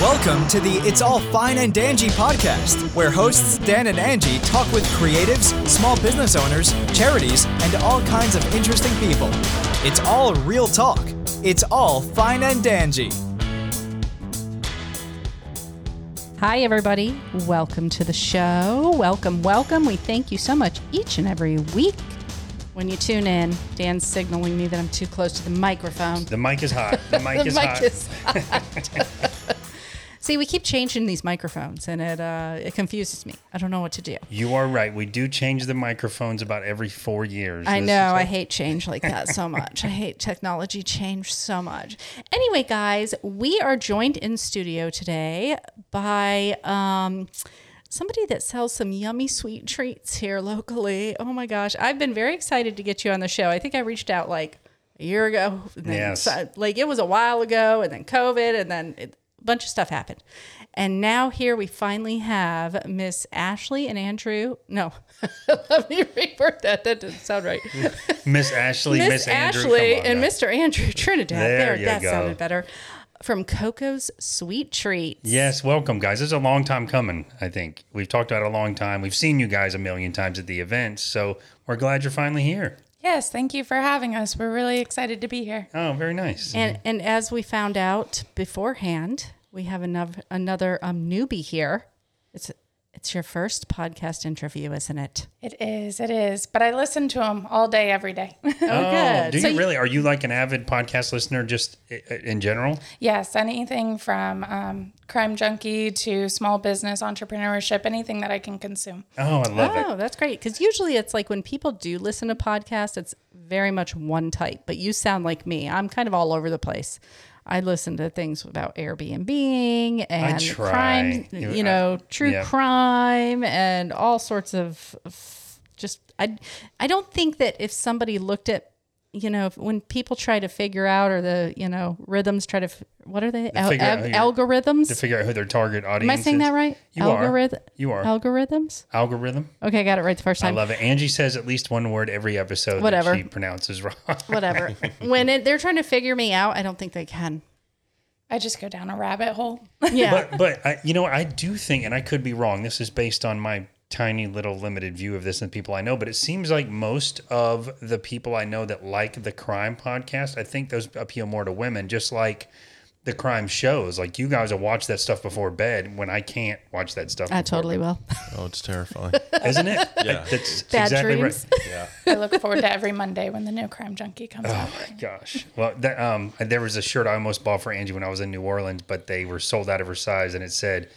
Welcome to the It's All Fine and Dangy podcast, where hosts Dan and Angie talk with creatives, small business owners, charities, and all kinds of interesting people. It's all real talk. It's all fine and dangy. Hi, everybody. Welcome to the show. Welcome, welcome. We thank you so much each and every week when you tune in. Dan's signaling me that I'm too close to the microphone. The mic is hot. The mic The is mic hot. is hot. See, we keep changing these microphones, and it uh, it confuses me. I don't know what to do. You are right. We do change the microphones about every four years. I This know. is- I hate change like that so much. I hate technology change so much. Anyway, guys, we are joined in studio today by um, somebody that sells some yummy sweet treats here locally. Oh my gosh. I've been very excited to get you on the show. I think I reached out like a year ago. Yes. so- like it was a while ago, and then COVID, and then it, bunch of stuff happened. And now here we finally have Miss Ashley and Andrew. No, let me reword that. That didn't sound right. Miss Ashley, Miss Miss Andrew. Ashley on and now. Mr. Andrew Trinidad. There There, you that go. sounded better. From Coco's Sweet Treats. Yes, welcome, guys. This is a long time coming, I think. We've talked about it a long time. We've seen you guys a million times at the events, so we're glad you're finally here. Yes, thank you for having us. We're really excited to be here. Oh, very nice. And and as we found out beforehand, we have another another um, newbie here. It's it's your first podcast interview, isn't it? It is, it is. But I listen to them all day, every day. Oh, good. do So you you- really? Are you like an avid podcast listener just i- i- in general? yes, anything from um, crime junkie to small business entrepreneurship, anything that I can consume. Oh, I love Oh, it. Oh, that's great. Because usually it's like when people do listen to podcasts, it's very much one type. But you sound like me. I'm kind of all over the place. I listen to things about Airbnb and crime, You- know, true yeah. crime and all sorts of of just. I I don't think that if somebody looked at you know when people try to figure out or the you know rhythms try to f- what are they Al- figure al- who algorithms To figure out who their target audience am i saying is. that right You Algorithm- are. You are. algorithms Algorithm. okay i got it right the first time. I time love it. Angie says at least one word every episode Whatever. that she pronounces wrong. whatever. when it, they're trying to figure me out, I don't think they can. I just go down a rabbit hole. Yeah. but but I, you know I do think, and I could be wrong. This is based on my tiny little limited view of this and people I know, but it seems like most of the people I know that like the crime podcast, I think those appeal more to women, just like the crime shows. Like you guys will watch that stuff before bed when I can't watch that stuff. I before totally will. Oh, it's terrifying. isn't it? Yeah. that's Bad exactly dreams. right. yeah. I look forward to every Monday when the new crime junkie comes Oh out. My gosh, well, that, um, there was a shirt I almost bought for Angie when I was in New Orleans, but they were sold out of her size, and it said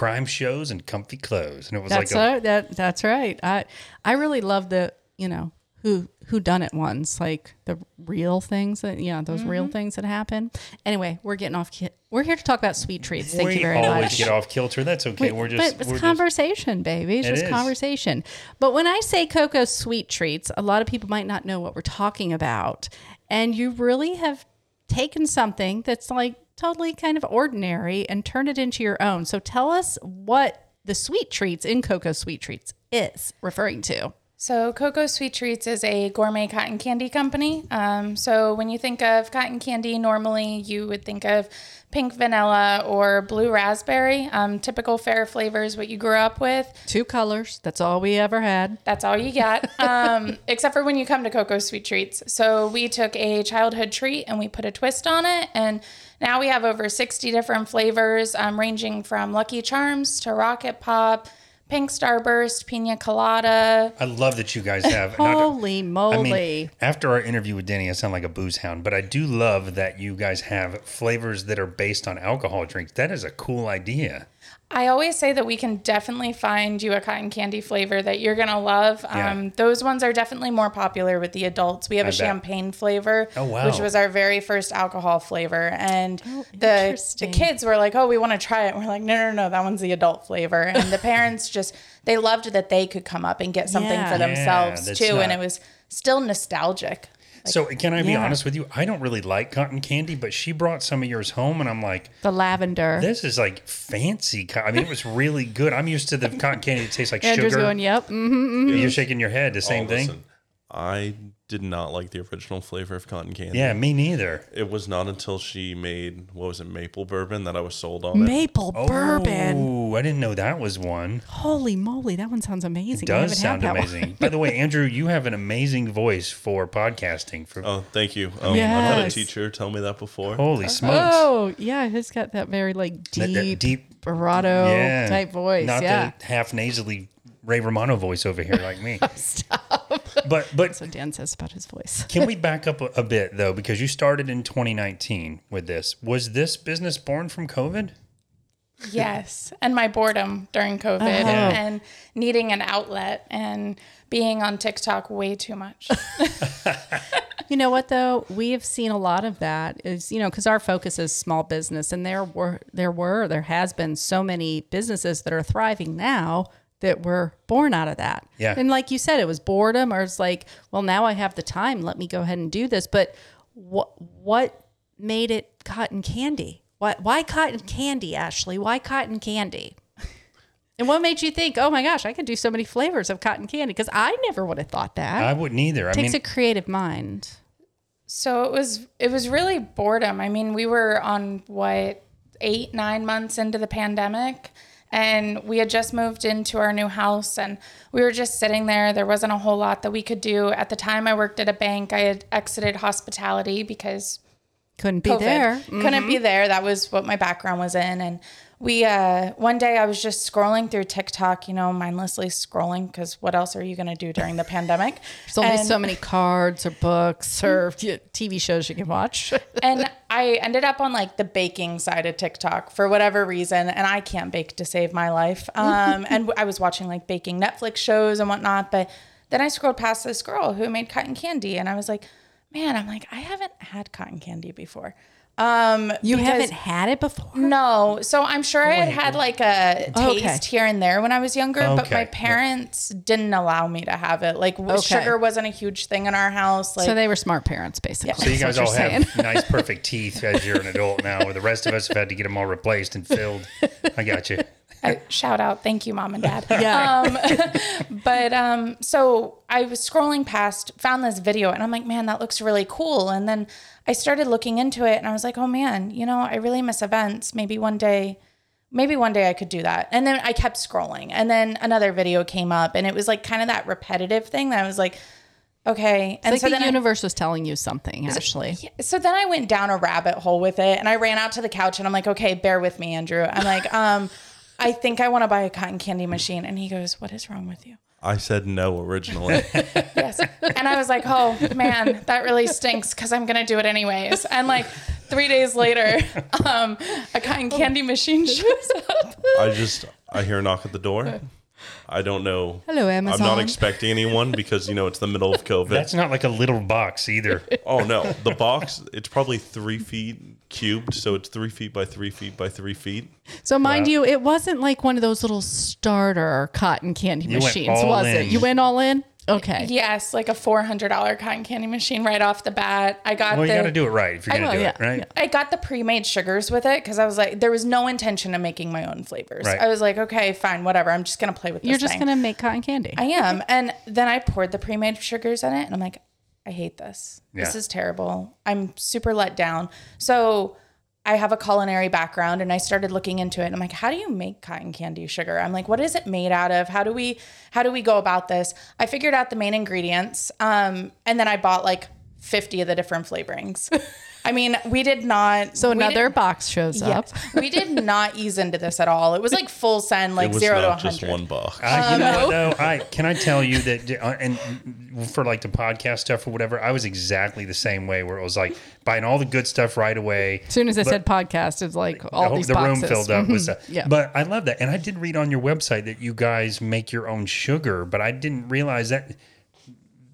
"crime shows and comfy clothes," and it was That's like a, right. That that's right. I I really love the you know who who done it ones like the real things that yeah those Mm-hmm. real things that happen. Anyway, we're getting off. Ki- we're here to talk about sweet treats. Thank we you very always much. get off kilter. That's okay. Wait, we're just but it's we're just- conversation, baby. It's It just is. conversation. But when I say Cocoa sweet treats, a lot of people might not know what we're talking about. And you really have taken something that's like totally kind of ordinary and turn it into your own. So tell us what the sweet treats in Cocoa Sweet Treats is referring to. So, Cocoa Sweet Treats is a gourmet cotton candy company. Um, so, when you think of cotton candy, normally you would think of pink vanilla or blue raspberry, um, typical fair flavors, what you grew up with. Two colors. That's all we ever had. That's all you get, um, except for when you come to Cocoa Sweet Treats. So we took a childhood treat and we put a twist on it, and now we have over 60 different flavors, um, ranging from Lucky Charms to Rocket Pop, Pink Starburst, Pina Colada. I love that you guys have. to- Holy moly. I mean, after our interview with Danny, I sound like a booze hound, but I do love that you guys have flavors that are based on alcohol drinks. That is a cool idea. I always say that we can definitely find you a cotton candy flavor that you're gonna love. Yeah. Um, those ones are definitely more popular with the adults. We have I a bet. champagne flavor, Oh, wow. which was our very first alcohol flavor, and the the Oh, kids were like, "Oh, we want to try it." And we're like, "No, no, no, that one's the adult flavor." And the parents just they loved that they could come up and get something Yeah. for themselves that's too, and it was still nostalgic. So can I be yeah. honest with you? I don't really like cotton candy, but she brought some of yours home, and I'm like, the lavender. this is like fancy. co- I mean, it was really good. I'm used to the cotton candy that tastes like Andrew's sugar. going, yep. hmm You're shaking your head. The same Oh, thing. listen, I did not like the original flavor of cotton candy. Yeah, me neither. It was not until she made what was it, maple bourbon that I was sold on it. Maple bourbon. Oh, I didn't know that was one. Holy moly, that one sounds amazing. It I does haven't sound had that one. amazing. By the way, Andrew, you have an amazing voice for podcasting. For Oh, thank you. Um, I've had a Yes. teacher tell me that before. holy smokes, Oh, yeah, he's got that very like That- deep, that deep bravado yeah, type voice. not yeah. the half nasally Ray Romano voice over here like me. But but That's what Dan says about his voice. Can we back up a, a bit though, because you started in 2019 with this. Was this business born from COVID? Yes. And my boredom during COVID Oh. and needing an outlet and being on TikTok way too much. You know what though? We have seen a lot of that is, you know, because our focus is small business and there were there were there has been so many businesses that are thriving now that were born out of that. Yeah. And like you said, it was boredom or it's like, well, now I have the time, let me go ahead and do this. But what what made it cotton candy? Why why cotton candy, Ashley? Why cotton candy? And what made you think, oh my gosh, I could do so many flavors of cotton candy? Because I never would have thought that. I wouldn't either. It takes mean, a creative mind. So it was it was really boredom. I mean, we were on what eight nine months into the pandemic, and we had just moved into our new house, and we were just sitting there. There wasn't a whole lot that we could do at the time. I worked at a bank. I had exited hospitality because Couldn't be COVID. there. Couldn't be mm-hmm. there. That was what my background was in. And we, uh, one day I was just scrolling through TikTok, you know, mindlessly scrolling because what else are you going to do during the pandemic? There's only And- so many cards or books or TV shows you can watch. and I ended up on like the baking side of TikTok for whatever reason, and I can't bake to save my life. Um, and I was watching like baking Netflix shows and whatnot, but then I scrolled past this girl who made cotton candy, and I was like, man, I'm like, I haven't had cotton candy before. Um, You because- haven't had it before? No, so I'm sure I had had like a taste Okay. here and there when I was younger, but Okay. my parents didn't allow me to have it. Like w- Okay. sugar wasn't a huge thing in our house. Like So they were smart parents, basically. so you guys all have nice, perfect teeth as you're an adult now, where the rest of us have had to get them all replaced and filled. I got you. I- shout out, thank you, mom and dad. Yeah. But um, so I was scrolling past, found this video, and I'm like, man, that looks really cool. And then I started looking into it, and I was like, oh man, you know, I really miss events. Maybe one day, maybe one day I could do that. And then I kept scrolling, and then another video came up, and it was like kind of that repetitive thing that I was like, okay. And like so the then I- universe was telling you something, Ashley. so then I went down a rabbit hole with it and I ran out to the couch and I'm like, okay, bear with me, Andrew. I'm like, um, I think I want to buy a cotton candy machine. And he goes, what is wrong with you? I said no originally. Yes. And I was like, oh man, that really stinks because I'm going to do it anyways. And like three days later, um, a cotton candy machine shows up. I just I hear a knock at the door. I don't know. Hello, Amazon. I'm not expecting anyone because you know it's the middle of COVID. That's not like a little box either. oh no, the box it's probably three feet cubed, so it's three feet by three feet by three feet. So mind Wow. you, it wasn't like one of those little starter cotton candy went machines, was in. it? You went all in? Okay. Yes, like a $400 cotton candy machine right off the bat. I got Well, you got to do it right if you're going know, to do yeah, it, right? yeah. I got the pre-made sugars with it because I was like, there was no intention of making my own flavors. Right. I was like, okay, fine, whatever. I'm just gonna play with this. You're just thing. going to make cotton candy. I am, and then I poured the pre-made sugars in it, and I'm like, I hate this. This is terrible. I'm super let down. So. I have a culinary background and I started looking into it I'm like, how do you make cotton candy sugar? I'm like, what is it made out of? How do we how do we go about this? I figured out the main ingredients. Um, and then I bought like 50 of the different flavorings. I mean, we did not so another did- box shows up. We did not ease into this at all. It was like full send, like It was zero to not just one box. I, you know what though? I can I tell you that, uh, and for like the podcast stuff or whatever, I was exactly the same way. Where it was like buying all the good stuff right away. As soon as I But- said podcast, it's like all the, these the room boxes. filled up with stuff. Yeah. But I love that, and I did read on your website that you guys make your own sugar, but I didn't realize that.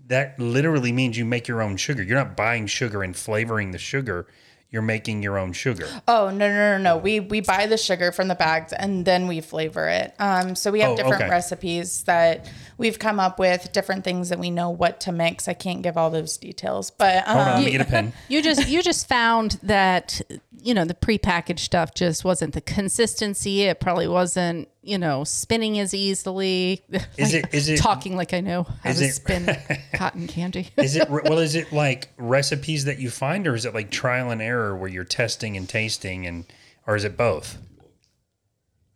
That literally means you make your own sugar. You're not buying sugar and flavoring the sugar. You're making your own sugar. Oh no no no no! We we buy the sugar from the bags and then we flavor it. Um, so we have Oh, different okay. recipes that we've come up with, different things that we know what to mix. I can't give all those details, but um, Hold on, let me get a pen. You just you just found that you know, the prepackaged stuff just wasn't the consistency. It probably wasn't, you know, spinning as easily. Is it- is it- talking like I know how is to it- spin cotton candy? Is it well? Is it like recipes that you find, or is it like trial and error where you're testing and tasting, and or is it both?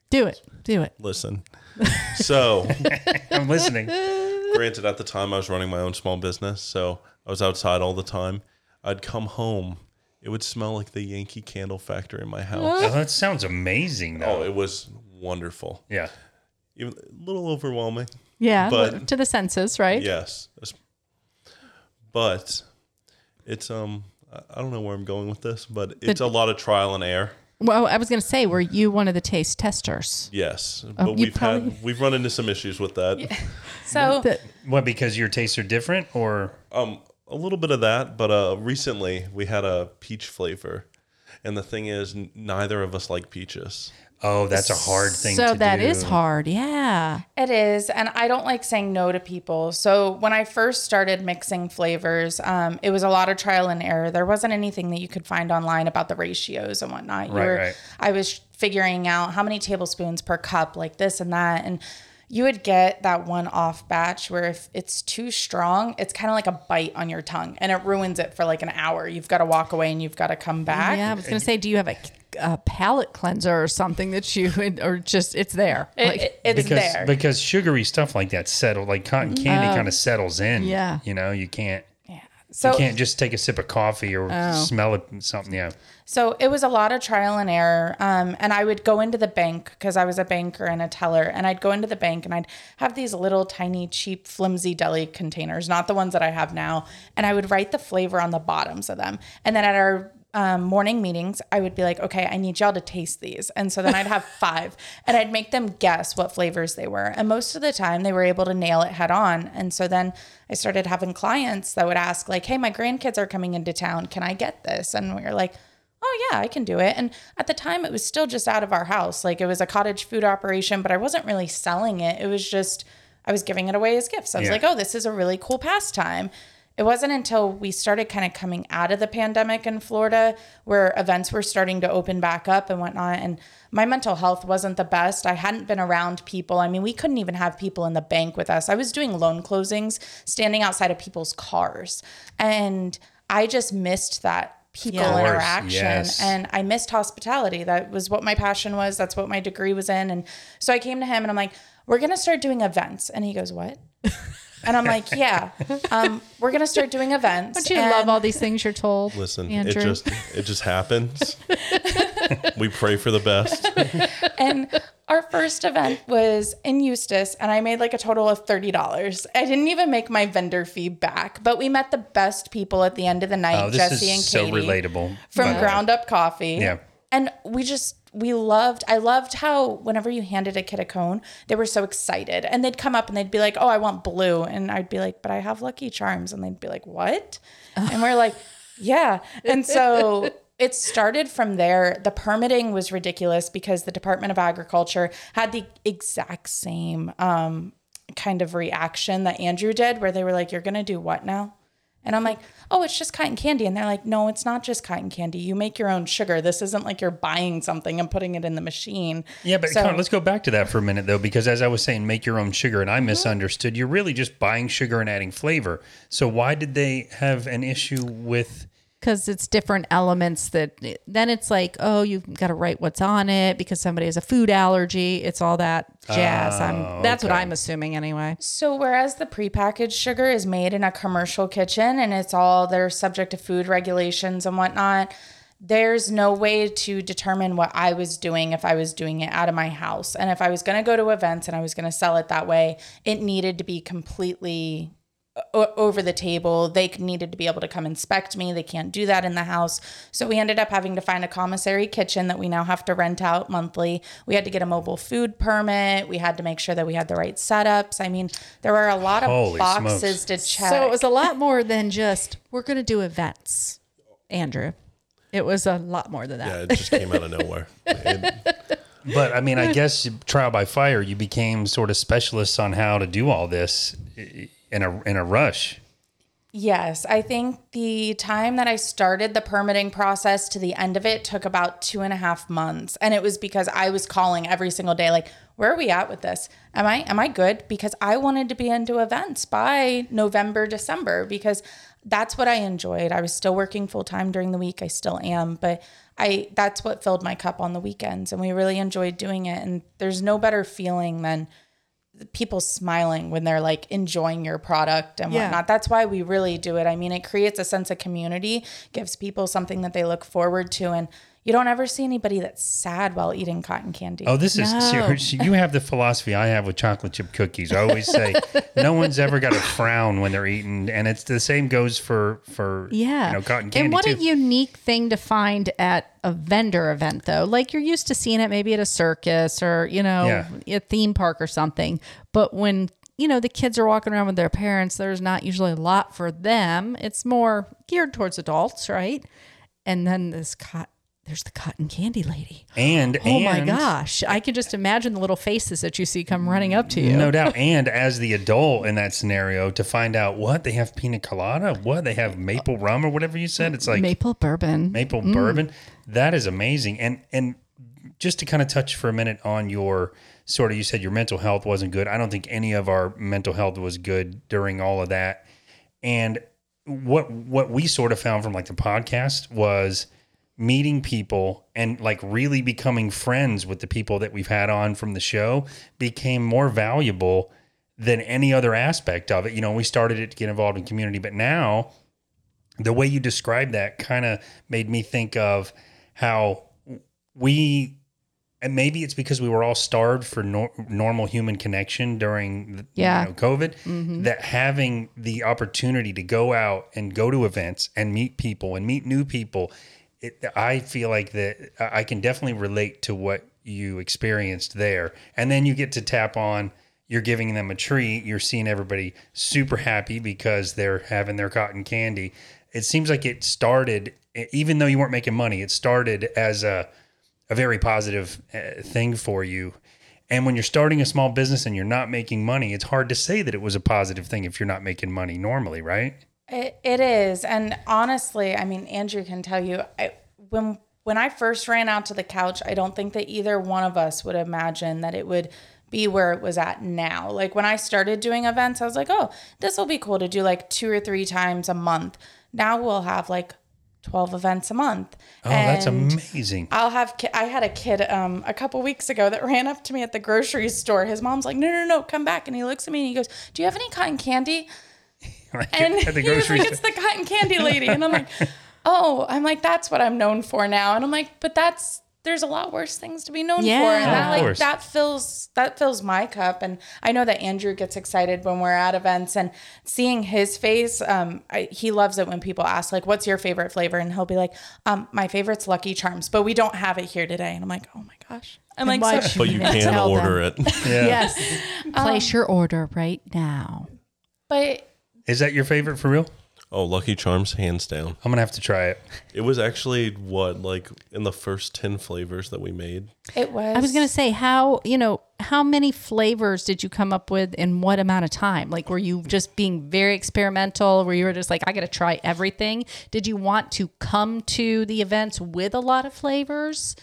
do it, do it. Listen. So, I'm listening. granted, at the time I was running my own small business, so I was outside all the time. I'd come home, it would smell like the Yankee Candle Factory in my house. Oh, that sounds amazing, Oh, though. it was wonderful. yeah. Even a little overwhelming. Yeah, But- to the senses, right? Yes. But it's um I- I don't know where I'm going with this, but it's a lot of trial and error. Well, I was going to say, were you one of the taste testers? Yes. Oh, But you we've probably- had we've run into some issues with that. So The- What? Because your tastes are different, or Um a little bit of that, but uh recently we had a peach flavor. And the thing is n- neither of us like peaches. Oh, that's a hard thing. so to that do. is hard. Yeah. It is, and I don't like saying no to people. So when I first started mixing flavors, um, it was a lot of trial and error. There wasn't anything that you could find online about the ratios and whatnot. You Right, were, right. I was figuring out how many tablespoons per cup, like this and that, and you would get that one off batch where if it's too strong, it's kind of like a bite on your tongue, and it ruins it for like an hour. You've got to walk away and you've got to come back. Yeah, I was going to say, do you have a, a palate cleanser or something that you, or just it's there? It- Like- it- it's because there. because sugary stuff like that settle like cotton candy kind of settles in. yeah. You know, you can't Yeah, so you can't just take a sip of coffee or smell it something. Yeah. So it was a lot of trial and error. Um, and I would go into the bank because I was a banker and a teller. And I'd go into the bank and I'd have these little tiny, cheap, flimsy deli containers, not the ones that I have now. And I would write the flavor on the bottoms of them. And then at our um, morning meetings, I would be like, okay, I need y'all to taste these. And so then I'd have five and I'd make them guess what flavors they were. And most of the time they were able to nail it head on. And so then I started having clients that would ask, like, hey, my grandkids are coming into town. Can I get this? And we were like, oh yeah i can do it and at the time it was still just out of our house like it was a cottage food operation but i wasn't really selling it it was just i was giving it away as gifts i was Yeah. like oh this is a really cool pastime it wasn't until we started kind of coming out of the pandemic in florida where events were starting to open back up and whatnot and my mental health wasn't the best i hadn't been around people i mean we couldn't even have people in the bank with us i was doing loan closings standing outside of people's cars and i just missed that people Yeah. Interaction yes. and I missed hospitality. That was what my passion was. That's what my degree was in. And so I came to him and I'm like, we're going to start doing events. And he goes, what? And I'm like, yeah, um, we're going to start doing events. Don't you And- love all these things you're told? Listen, Andrew? it just it just happens. we pray for the best. and our first event was in Eustis, and I made like a total of thirty dollars. I didn't even make my vendor fee back, but we met the best people at the end of the night. Oh, this Jesse and is so Katie relatable. from the way. Ground Up Coffee. Yeah. And we just we loved. I loved how whenever you handed a kid a cone, they were so excited, and they'd come up and they'd be like, "Oh, I want blue," and I'd be like, "But I have Lucky Charms," and they'd be like, "What?" And we're like, "Yeah," and so. It started from there. The permitting was ridiculous because the Department of Agriculture had the exact same um, kind of reaction that Andrew did, where they were like, You're going to do what now? And I'm like, Oh, it's just cotton candy. And they're like, No, it's not just cotton candy. You make your own sugar. This isn't like you're buying something and putting it in the machine. Yeah, but So- on, let's go back to that for a minute though, because as I was saying, make your own sugar, and I Mm-hmm. misunderstood. You're really just buying sugar and adding flavor. So why did they have an issue with? Because it's different elements that then it's like oh you've got to write what's on it because somebody has a food allergy. It's all that jazz. I'm oh, that's what i'm assuming anyway. So whereas the prepackaged sugar is made in a commercial kitchen and it's all they're subject to food regulations and whatnot, there's no way to determine what I was doing if I was doing it out of my house. And if I was going to go to events and I was going to sell it that way, it needed to be completely o- over the table. They needed to be able to come inspect me. They can't do that in the house. So we ended up having to find a commissary kitchen that we now have to rent out monthly. We had to get a mobile food permit. We had to make sure that we had the right setups. I mean, there were a lot of Holy boxes smokes. to check. so it was a lot more than just we're going to do events andrew it was a lot more than that Yeah, it just came out of nowhere. It- But I mean, I guess trial by fire, you became sort of specialists on how to do all this i- in a in a rush. Yes, I think the time that I started the permitting process to the end of it took about two and a half months, and it was because I was calling every single day, like, "Where are we at with this? Am I am I good?" Because I wanted to be into events by November, December, because that's what I enjoyed. I was still working full time during the week. I still am, but I that's what filled my cup on the weekends, and we really enjoyed doing it. And there's no better feeling than people smiling when they're like enjoying your product and Yeah. whatnot. That's why we really do it. I mean, it creates a sense of community, gives people something that they look forward to, and you don't ever see anybody that's sad while eating cotton candy. Oh, this is No. serious. You have the philosophy I have with chocolate chip cookies. I always say no one's ever got a frown when they're eating, and it's the same goes for for Yeah. you know cotton candy and what too. a unique thing to find at a vendor event, though. Like you're used to seeing it maybe at a circus or, you know, Yeah. a theme park or something. But when, you know, the kids are walking around with their parents, there's not usually a lot for them. It's more geared towards adults, right? And then this cot there's the cotton candy lady. and Oh my gosh. I can just imagine the little faces that you see come running up to you. No doubt. And as the adult in that scenario, to find out what they have pina colada, what they have maple rum or whatever you said, it's like Maple bourbon. maple mm. bourbon. That is amazing. And and just to kind of touch for a minute on your sort of you said your mental health wasn't good. I don't think any of our mental health was good during all of that. And what what we sort of found from like the podcast was meeting people and like really becoming friends with the people that we've had on from the show became more valuable than any other aspect of it. You know, we started it to get involved in community, but now the way you described that kind of made me think of how we and maybe it's because we were all starved for nor- normal human connection during the, Yeah. you know, COVID mm-hmm. that having the opportunity to go out and go to events and meet people and meet new people it, I feel like that I can definitely relate to what you experienced there and then you get to tap on you're giving them a treat you're seeing everybody super happy because they're having their cotton candy it seems like it started even though you weren't making money it started as a a very positive uh, thing for you. And when you're starting a small business and you're not making money, it's hard to say that it was a positive thing if you're not making money normally, right? It, it is, and honestly, I mean, Andrew can tell you, I, when when I first ran out to the couch, I don't think that either one of us would imagine that it would be where it was at now. Like when I started doing events, I was like, oh, this will be cool to do like two or three times a month. Now we'll have like 12 events a month. Oh, that's amazing. I'll have. ki- I had a kid um, a couple weeks ago that ran up to me at the grocery store. His mom's like, "No, no, no, come back!" And he looks at me and he goes, "Do you have any cotton candy?" And At the he was grocery like, "It's the cotton candy lady," and I'm like, "Oh, I'm like, that's what I'm known for now." And I'm like, "But that's there's a lot worse things to be known for," Yeah. and Of that like course. that fills that fills my cup. And I know that Andrew gets excited when we're at events and seeing his face. Um, I, he loves it when people ask like, "What's your favorite flavor?" And he'll be like, um, "My favorite's Lucky Charms, but we don't have it here today." And I'm like, "Oh my gosh." I'm like, so, But you can Tell order them. it. Yeah. Yes. Place your order right now. but Is that your favorite for real? Oh, Lucky Charms, hands down. I'm going to have to try it. It was actually what, like in the first 10 flavors that we made? it was. I was going to say how, you know, how many flavors did you come up with in what amount of time? Like were you just being very experimental where you were just like I got to try everything? Did you want to come to the events with a lot of flavors?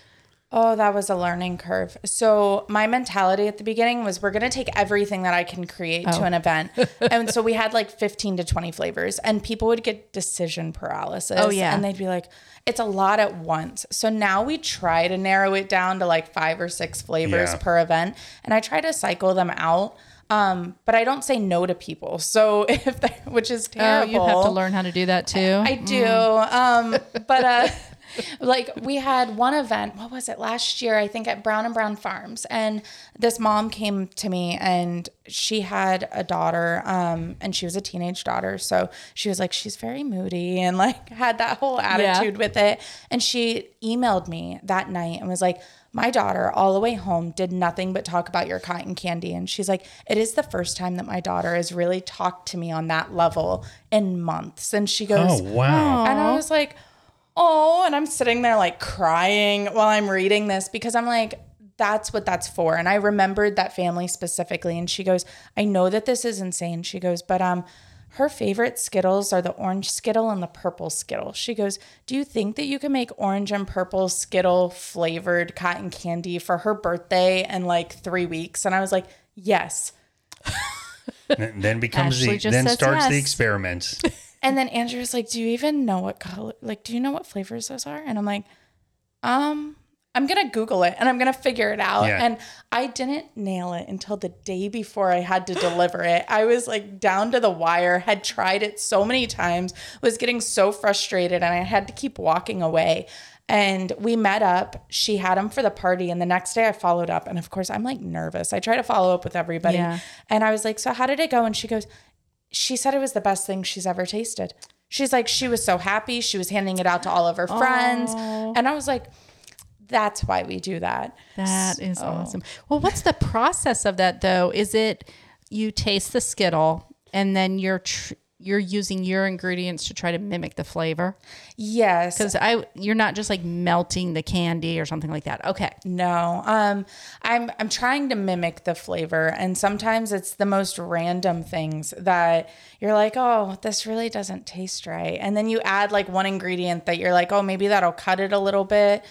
Oh, that was a learning curve. So my mentality at the beginning was we're going to take everything that I can create to an event. and so we had like 15 to 20 flavors and people would get decision paralysis. Oh, yeah. And they'd be like, it's a lot at once. So now we try to narrow it down to like five or six flavors Yeah. per event. And I try to cycle them out. Um, but I don't say no to people. So if they, which is Oh, terrible. you have to learn how to do that too. I do. Um, but uh, like we had one event. What was it last year? I think at Brown and Brown Farms, and this mom came to me, and she had a daughter, um, and she was a teenage daughter. So she was like, she's very moody, and like had that whole attitude with it. And she emailed me that night and was like. My daughter, all the way home, did nothing but talk about your cotton candy. And she's like, It is the first time that my daughter has really talked to me on that level in months. And she goes, Oh, wow. and I was like, oh, and I'm sitting there like crying while I'm reading this because I'm like, that's what that's for. And I remembered that family specifically. And she goes, I know that this is insane. She goes, but um, her favorite Skittles are the orange Skittle and the purple Skittle. She goes, Do you think that you can make orange and purple Skittle flavored cotton candy for her birthday in like three weeks? And I was like, Yes. Then becomes Ashley the then says starts the yes. And then Andrew was like, Do you even know what color, like, do you know what flavors those are? And I'm like, Um, I'm going to Google it and I'm going to figure it out. Yeah. And I didn't nail it until the day before I had to deliver it. I was like down to the wire, had tried it so many times, was getting so frustrated, and I had to keep walking away. And we met up. She had him for the party. And the next day I followed up. And of course, I'm like nervous. I try to follow up with everybody. Yeah. And I was like, So how did it go? And she goes, She said it was the best thing she's ever tasted. She's like, She was so happy. She was handing it out to all of her friends. And I was like, That's why we do that. That is awesome. Well, what's the process of that though? Is it you taste the Skittle and then you're tr- you're using your ingredients to try to mimic the flavor? Yes. Because I you're not just like melting the candy or something like that. Okay. No. Um I'm I'm trying to mimic the flavor and sometimes it's the most random things that you're like, "Oh, this really doesn't taste right." And then you add like one ingredient that you're like, "Oh, maybe that'll cut it a little bit."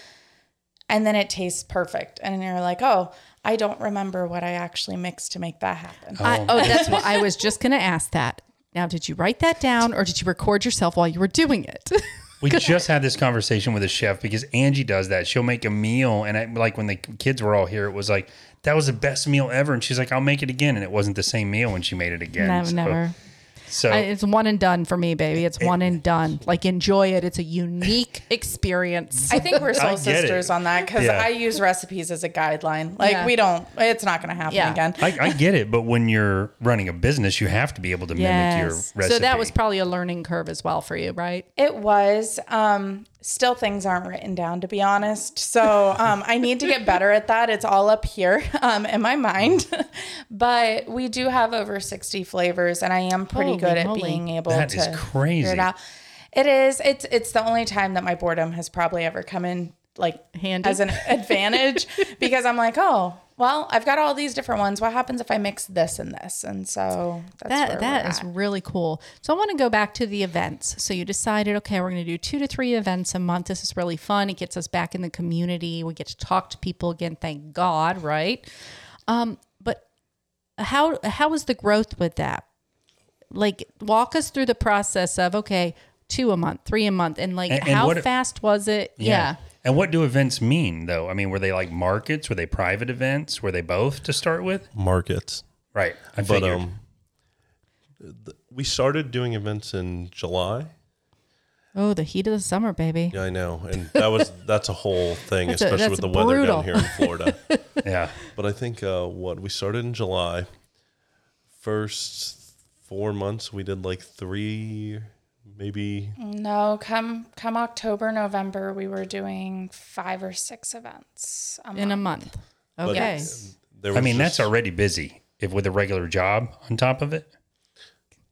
And then it tastes perfect. And you're like, "Oh, I don't remember what I actually mixed to make that happen." I, oh, that's what I was just going to ask that. Now, did you write that down or did you record yourself while you were doing it? We just had this conversation with a chef because Angie does that. She'll make a meal, and I, like when the kids were all here, it was like that was the best meal ever. And she's like, "I'll make it again," and it wasn't the same meal when she made it again. no, So- never. So I, it's one and done for me, baby. It's one and done. Like enjoy it. It's a unique experience. I think we're soul I get it. sisters on that because Yeah. I use recipes as a guideline. Like Yeah. we don't, it's not going to happen Yeah. again. I, I get it, but when you're running a business, you have to be able to mimic your recipe. So that was probably a learning curve as well for you, right? It was. Um, still, things aren't written down, to be honest. So um, I need to get better at that. It's all up here um, in my mind. but we do have over 60 flavors, and I am pretty Holy good at being able That to is crazy. figure it out. It is. It's it's the only time that my boredom has probably ever come in like Handy? as an advantage because I'm like, oh, well, I've got all these different ones. What happens if I mix this and this? And so that's That where that we're is at. really cool. So I want to go back to the events. So you decided, okay, we're going to do two to three events a month. This is really fun. It gets us back in the community. We get to talk to people again. Thank God, right? Um, but how how was the growth with that? Like, walk us through the process of okay, two a month, three a month, and like And- and how what- fast was it? yeah. And what do events mean, though? I mean, were they like markets? Were they private events? Were they both to start with? Markets. Right. I But figured. um, th- we started doing events in July. Oh, the heat of the summer, baby. Yeah, I know, and that was that's a whole thing, That's a- especially with the weather brutal. down here in Florida. yeah. but I think uh, what we started in July. First four months, we did like three, maybe No, come come October, November, we were doing five or six events. a In a month. month. But Okay. there I was mean, that's already busy if with a regular job on top of it.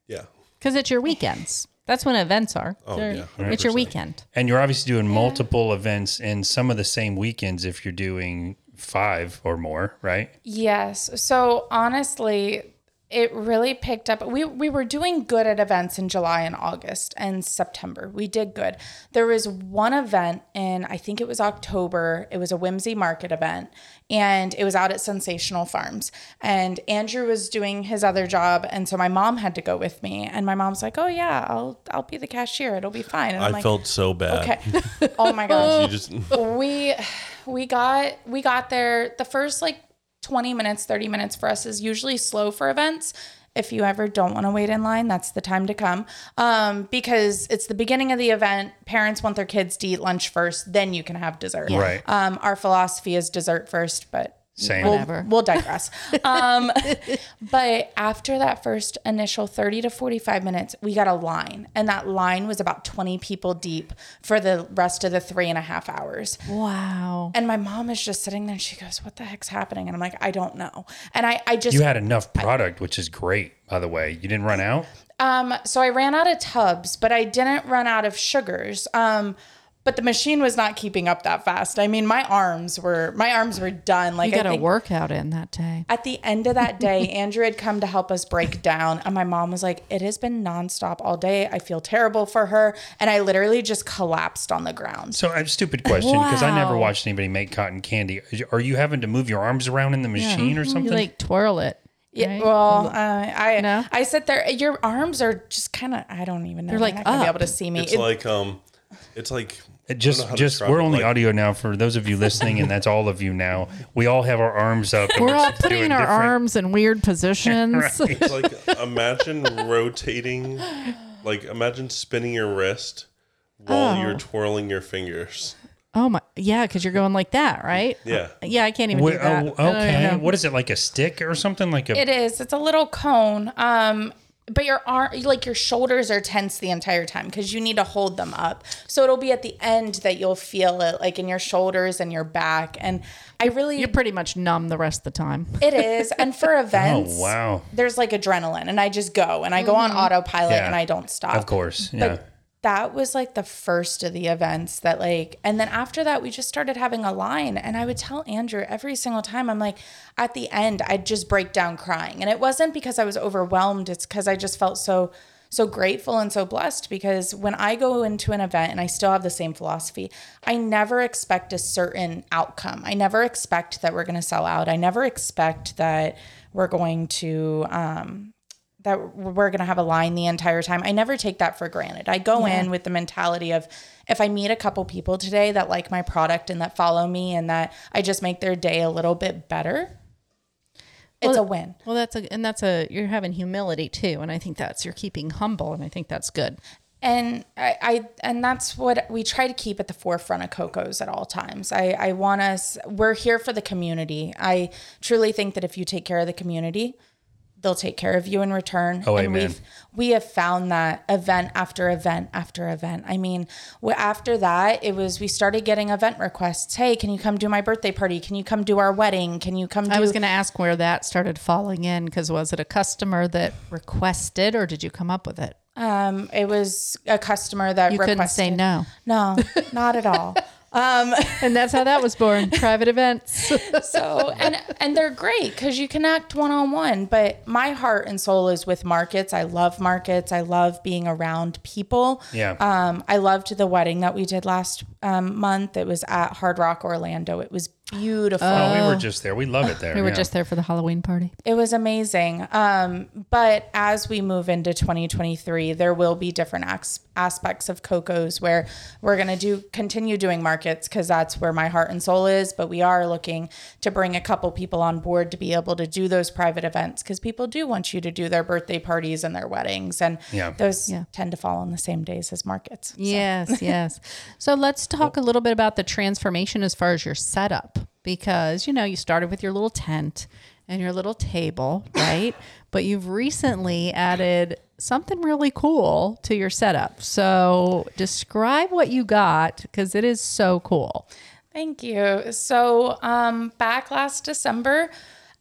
yeah. Because it's your weekends. That's when events are. Oh, They're- yeah, it's your weekend. And you're obviously doing multiple events in some of the same weekends if you're doing five or more, right? Yes. So honestly, it really picked up. We we were doing good at events in July and August and September. We did good. There was one event in I think it was October. It was a whimsy market event and it was out at Sensational Farms. And Andrew was doing his other job and so my mom had to go with me and my mom's like, "Oh yeah, I'll I'll be the cashier. It'll be fine." And I like, felt so bad. "Okay." oh my gosh just we we got we got there the first like 20 minutes 30 minutes for us is usually slow for events. If you ever don't want to wait in line that's the time to come. Um, because it's the beginning of the event parents want their kids to eat lunch first then you can have dessert. Right. um, our philosophy is dessert first but Same. we'll, Whatever. we'll digress um, but after that first initial 30 to 45 minutes we got a line and that line was about 20 people deep for the rest of the three and a half hours Wow. and my mom is just sitting there and she goes, What the heck's happening? And I'm like, I don't know. And I, I just You had enough product, which is great, by the way. You didn't run out? um so I ran out of tubs, but I didn't run out of sugars. Um but the machine was not keeping up that fast. I mean, my arms were my arms were done. Like You got a workout in that day. at the end of that day, Andrew had come to help us break down, and my mom was like, "It has been nonstop all day. I feel terrible for her," and I literally just collapsed on the ground. So I have a stupid question because I never watched anybody make cotton candy. Are you having to move your arms around in the machine or something? You something? like twirl it. Yeah, right? well, uh, I No? I sit there. Your arms are just kind of. I don't even know. They're You're like not gonna be able to see me. It's It- like um, it's like It I don't know just, just we're it, only like- audio now. For those of you listening, and that's all of you now. We all have our arms up. and We're all putting our different- arms in weird positions. Right. It's like imagine rotating, like imagine spinning your wrist while Oh. you're twirling your fingers. Oh my, yeah, because you're going like that, right? Yeah. Yeah, I can't even Wait, do that. oh, I don't even okay. What is it like a stick or something like a? It is. It's a little cone. Um, but your arm, like your shoulders are tense the entire time because you need to hold them up. So it'll be at the end that you'll feel it, like in your shoulders and your back. And I really, You're pretty much numb the rest of the time. it is. And for oh, events, Oh, wow. there's like adrenaline, and I just go and I go on mm-hmm. autopilot Yeah. and I don't stop. Of course, yeah. But that was like the first of the events that like and then after that we just started having a line. And I would tell Andrew every single time I'm like at the end I'd just break down crying. And it wasn't because I was overwhelmed. It's cuz I just felt so so grateful and so blessed because when I go into an event and I still have the same philosophy I never expect a certain outcome. I never expect that we're going to sell out. I never expect that we're going to um that we're going to have a line the entire time. I never take that for granted. I go in with the mentality of if I meet a couple people today that like my product and that follow me and that I just make their day a little bit better, it's a win. Well, that's a, and that's a, you're having humility too. And I think that's, you're keeping humble. And I think that's good. and I, I and that's what we try to keep at the forefront of Coco's at all times. I, I want us we're here for the community. I truly think that if you take care of the community, they'll take care of you in return. Oh, and amen. we've we have found that event after event after event. I mean, after that, it was we started getting event requests. Hey, can you come do my birthday party? Can you come do our wedding? Can you come do I was going to ask where that started falling in because was it a customer that requested or did you come up with it? um it was a customer that You requested couldn't say no. No, not at all. And that's how that was born. Private events. so and and they're great because you connect one on one but my heart and soul is with markets i love markets i love being around people Yeah. um i loved the wedding that we did last um, month it was at hard rock orlando it was beautiful oh, we were just there. We love it there. we were yeah. just there for the Halloween party. it was amazing. Um, but as we move into 2023, there will be different as- aspects of Coco's where we're going to do continue doing markets because that's where my heart and soul is. But we are looking to bring a couple people on board to be able to do those private events because people do want you to do their birthday parties and their weddings, and Yeah. those Yeah. tend to fall on the same days as markets. So- Yes, yes. So let's talk a little bit about the transformation as far as your setup because you know you started with your little tent and your little table, right? but you've recently added something really cool to your setup. So describe what you got because it is so cool. Thank you. So, um, back last December,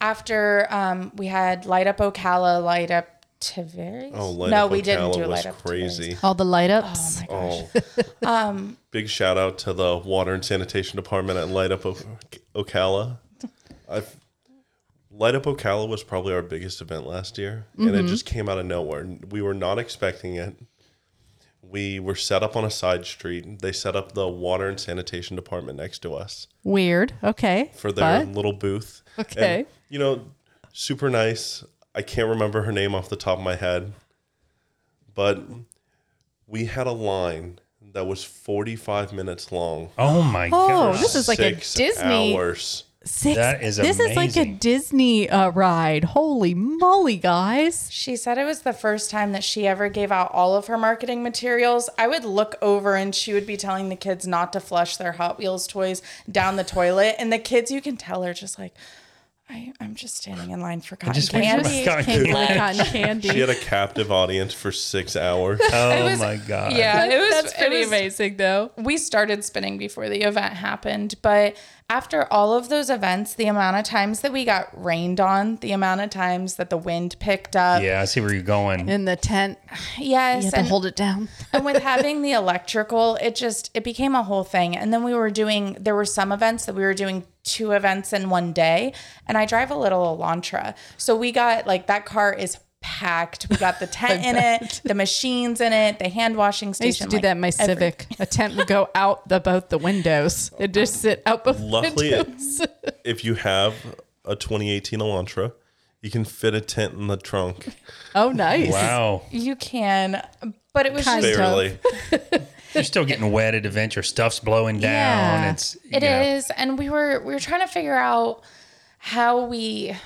after um, we had Light Up Ocala, Light Up Tavares. Oh, Light no, Up we didn't Ocala do was Light Up crazy. All the light ups. Oh, my oh. gosh. Um, big shout out to the water and sanitation department at Light Up O- Ocala. I've Light Up Ocala was probably our biggest event last year, and it mm-hmm. just came out of nowhere. We were not expecting it. We were set up on a side street. They set up the water and sanitation department next to us Weird. Okay. for their But- little booth. Okay. And, you know, super nice. I can't remember her name off the top of my head, but we had a line that was 45 minutes long. Oh my god. Oh, gosh. this is like a Six Disney hours. six. That is this is like a. Disney uh, ride. Holy moly, guys! She said it was the first time that she ever gave out all of her marketing materials. I would look over and she would be telling the kids not to flush their Hot Wheels toys down the toilet. And the kids, you can tell, are just like, I, I'm just standing in line for cotton just waiting candy. cotton Came candy. cotton candy. She had a captive audience for six hours. Oh was- my god. Yeah, it was That's pretty it was, amazing, though. we started spinning before the event happened, but after all of those events, the amount of times that we got rained on, the amount of times that the wind picked up, Yeah, I see where you're going. In the tent, yes, you have to and, hold it down. and with having the electrical, it just it became a whole thing. And then we were doing there were some events that we were doing two events in one day, and I drive a little Elantra, so we got like that car is packed. We got the tent in it, the machines in it, the hand washing station. I used to do like, that in my every- Civic. A tent would go out the both the windows. It just sit out both Luckily, it- windows. if you have a 2018 Elantra, you can fit a tent in the trunk. oh, nice. wow. You can, but it was Kind just. Barely. You're still getting wet at events. Your stuff's blowing down. Yeah. It's It you is, and we were we were trying to figure out how we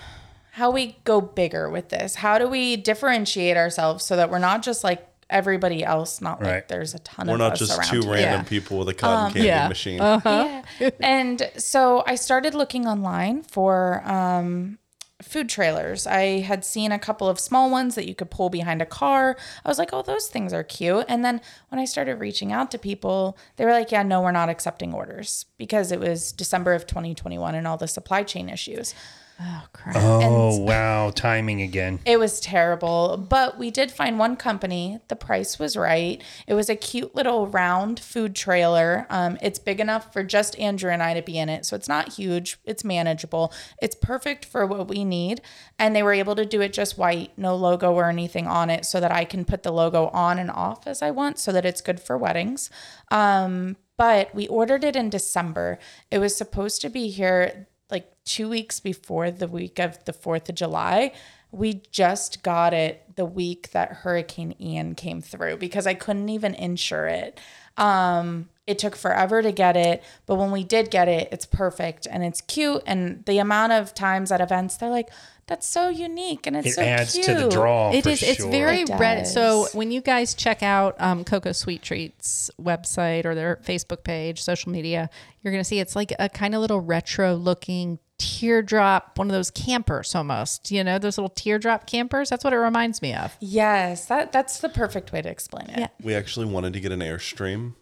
how we go bigger with this. How do we differentiate ourselves so that we're not just like everybody else? Not like there's a ton We're of We're not us just around. two random Yeah. people with a cotton candy yeah. machine. Yeah. and so I started looking online for um, food trailers. I had seen a couple of small ones that you could pull behind a car. I was like, oh, those things are cute. And then when I started reaching out to people, they were like, yeah, no, we're not accepting orders because it was December of 2021 and all the supply chain issues. Oh, crap. Oh wow, timing again. It was terrible, but we did find one company. The price was right. It was a cute little round food trailer. Um, it's big enough for just Andrew and I to be in it, so it's not huge. It's manageable. It's perfect for what we need, and they were able to do it just white, no logo or anything on it, so that I can put the logo on and off as I want, so that it's good for weddings. Um, but we ordered it in December. It was supposed to be here like two weeks before the week of the 4th of July. We just got it the week that Hurricane Ian came through because I couldn't even insure it. Um, it took forever to get it, but when we did get it, it's perfect and it's cute. And the amount of times at events, they're like, that's so unique and it's It so adds cute. to the draw. It for is. It's very It red. So when you guys check out um, Cocoa Sweet Treats website or their Facebook page, social media, you're gonna see it's like a kind of little retro looking teardrop, one of those campers almost. You know, those little teardrop campers. That's what it reminds me of. Yes, that that's the perfect way to explain it. Yeah. We actually wanted to get an Airstream.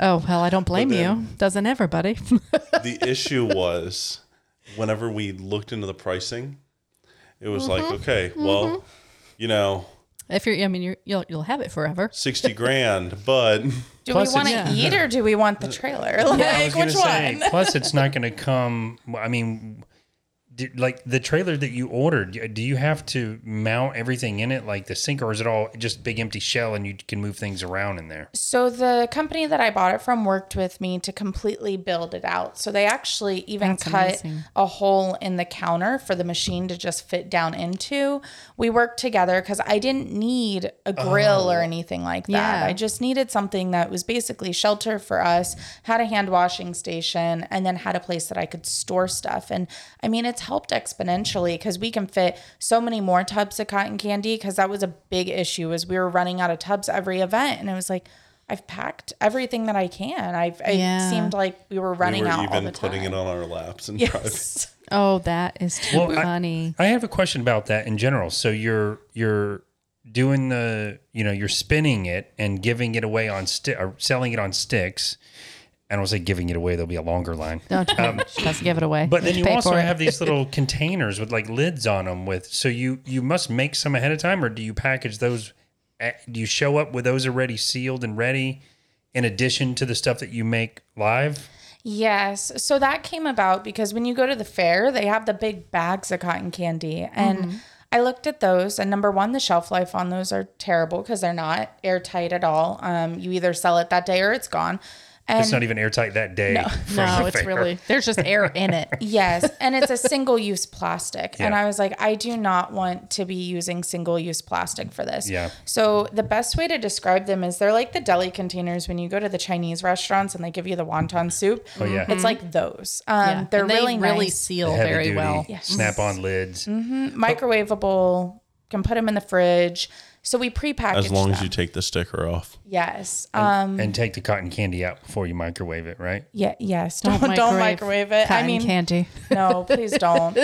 Oh well, I don't blame you. Doesn't everybody? The issue was whenever we looked into the pricing, it was Mm-hmm. like, okay, well, you know, if you're, I mean, you're, you'll you'll have it forever. 60 grand, but Do Plus we want to it's- eat or do we want the trailer? Like, I was gonna which say, one? plus, it's not going to come. I mean, did, like the trailer that you ordered, do you have to mount everything in it, like the sink, or is it all just big empty shell and you can move things around in there? So the company that I bought it from worked with me to completely build it out. So they actually even That's cut amazing. a hole in the counter for the machine to just fit down into. We worked together because I didn't need a grill or oh. anything like that. Yeah. I just needed something that was basically shelter for us, had a hand washing station, and then had a place that I could store stuff. And I mean, it's helped exponentially because we can fit so many more tubs of cotton candy because that was a big issue is we were running out of tubs every event. And it was like, I've packed everything that I can. I've it Yeah. seemed like we were we running were out all even the time. putting it on our laps and driving. yes. Oh, that is too Well, I- funny. I have a question about that in general. So you're you're doing the you know you're spinning it and giving it away on stick or selling it on sticks. I don't say giving it away; there'll be a longer line. Don't she doesn't give it away. Um, But then you Pay also have these little containers with like lids on them. With so you you must make some ahead of time, or do you package those? Do you show up with those already sealed and ready, in addition to the stuff that you make live? Yes. So that came about because when you go to the fair, they have the big bags of cotton candy. And I looked at those, and number one, the shelf life on those are terrible because they're not airtight at all. Um, you either sell it that day or it's gone. And It's not even airtight that day. from no, it's fair. really there's just air in it. Yes, and it's a single use plastic. And I was like, I do not want to be using single use plastic for this. Yeah. So the best way to describe them is they're like the deli containers when you go to the Chinese restaurants and they give you the wonton soup. Oh yeah, It's like those. Um, Yeah. They're And they really really nice, seal Heavy very duty, well. Snap-on lids. microwavable. Can put them in the fridge. So we prepackaged As long as you take the sticker off. yes. Um. and take the cotton candy out before you microwave it, right? Yeah. Yes. Don't don't microwave, it. Cotton I mean, candy. no, please don't.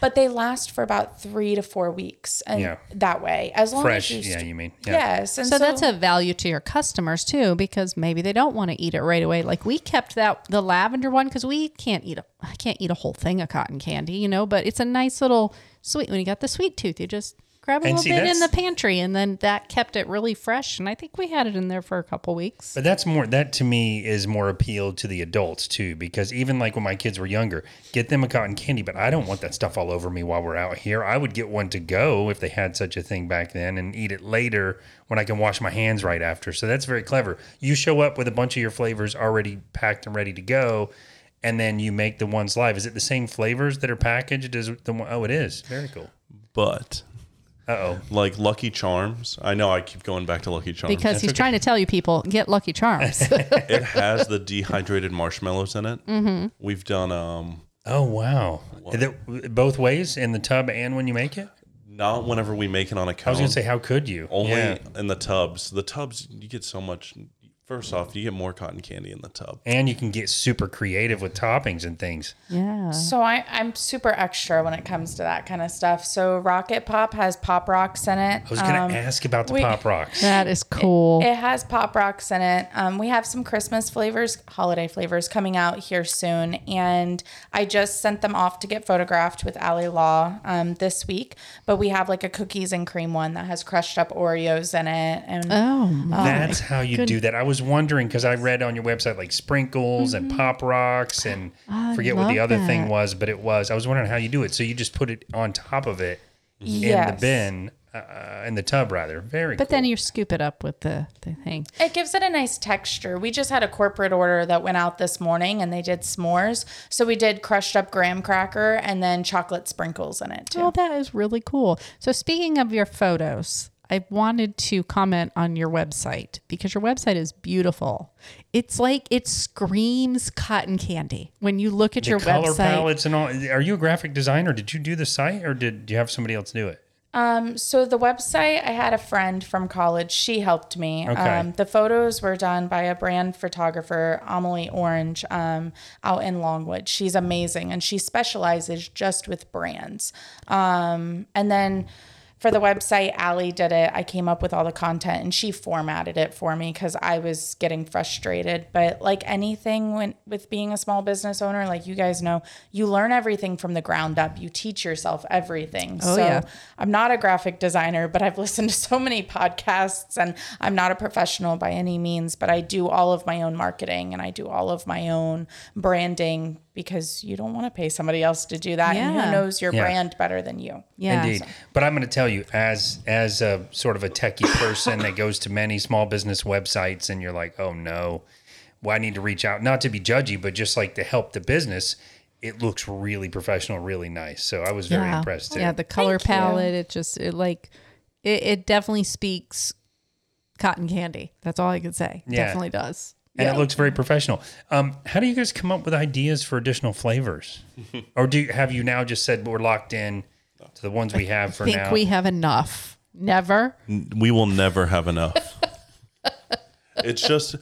but they last for about three to four weeks, and Yeah. that way, as long Fresh, as you yeah, you mean, yeah. yes, and So, that's a value to your customers too, because maybe they don't want to eat it right away. Like we kept that the lavender one because we can't eat a I can't eat a whole thing of cotton candy, you know. But it's a nice little sweet. When you got the sweet tooth, you just grab a And little see, bit in the pantry, and then that kept it really fresh. And I think we had it in there for a couple weeks. But that's more that to me is more appealed to the adults too, because even like when my kids were younger, get them a cotton candy, but I don't want that stuff all over me while we're out here. I would get one to go if they had such a thing back then and eat it later when I can wash my hands right after. So that's very clever. You show up with a bunch of your flavors already packed and ready to go. And then you make the ones live. Is it the same flavors that are packaged as the one? Oh, it is. Very cool. But oh. like Lucky Charms, I know I keep going back to Lucky Charms. Because he's trying to tell you people get Lucky Charms. it has the dehydrated marshmallows in it. Mm-hmm. We've done um Oh wow. Is both ways in the tub and when you make it? not whenever we make it on a cone. I was gonna say, how could you? only Yeah. in the tubs. The tubs you get so much. First off, you get more cotton candy in the tub. and you can get super creative with toppings and things. yeah. So I, I'm super extra when it comes to that kind of stuff. So Rocket Pop has Pop Rocks in it. I was gonna Um, ask about the we- pop rocks. That is cool. It has Pop Rocks in it. Um, we have some Christmas flavors, holiday flavors coming out here soon. And I just sent them off to get photographed with Ali Law um, this week. But we have like a cookies and cream one that has crushed up Oreos in it. And oh, my. That's how you do that. I was wondering because I read on your website like sprinkles and pop rocks and forget what the love other thing was, but it was. I was wondering how you do it. So you just put it on top of it in the bin, uh, in the tub rather. Very. But cool. then you scoop it up with the, the thing. It gives it a nice texture. We just had a corporate order that went out this morning and they did s'mores. So we did crushed up graham cracker and then chocolate sprinkles in it too. Oh, that is really cool. So, speaking of your photos, I wanted to comment on your website because your website is beautiful. It's like it screams cotton candy when you look at the your color website. palettes and all. Are you a graphic designer? Did you do the site or did you have somebody else do it? Um, so the website, I had a friend from college. She helped me. Okay. Um, the photos were done by a brand photographer, Amelie Orange, um, out in Longwood. She's amazing, and she specializes just with brands. Um, and then for the website, Allie did it. I came up with all the content, and she formatted it for me because I was getting frustrated. But like anything, when with being a small business owner, like you guys know, you learn everything from the ground up. You teach yourself everything. Oh, so yeah. I'm not a graphic designer, but I've listened to so many podcasts and I'm not a professional by any means, but I do all of my own marketing and I do all of my own branding because you don't want to pay somebody else to do that. And who knows your Yeah. brand better than you? yeah. Indeed. But I'm going to tell you, as as a sort of a techie person that goes to many small business websites, and you're like, oh no, well, I need to reach out, not to be judgy, but just like to help the business. It looks really professional, really nice. So I was very yeah. impressed too. Yeah, the color Thank you. palette, it just it like it, it definitely speaks cotton candy. That's all I could say. Yeah. Definitely does. And it looks very professional. Um, how do you guys come up with ideas for additional flavors, or do you, have you now just said we're locked in to the ones we have for I think now? we have enough. Never. We will never have enough. it's just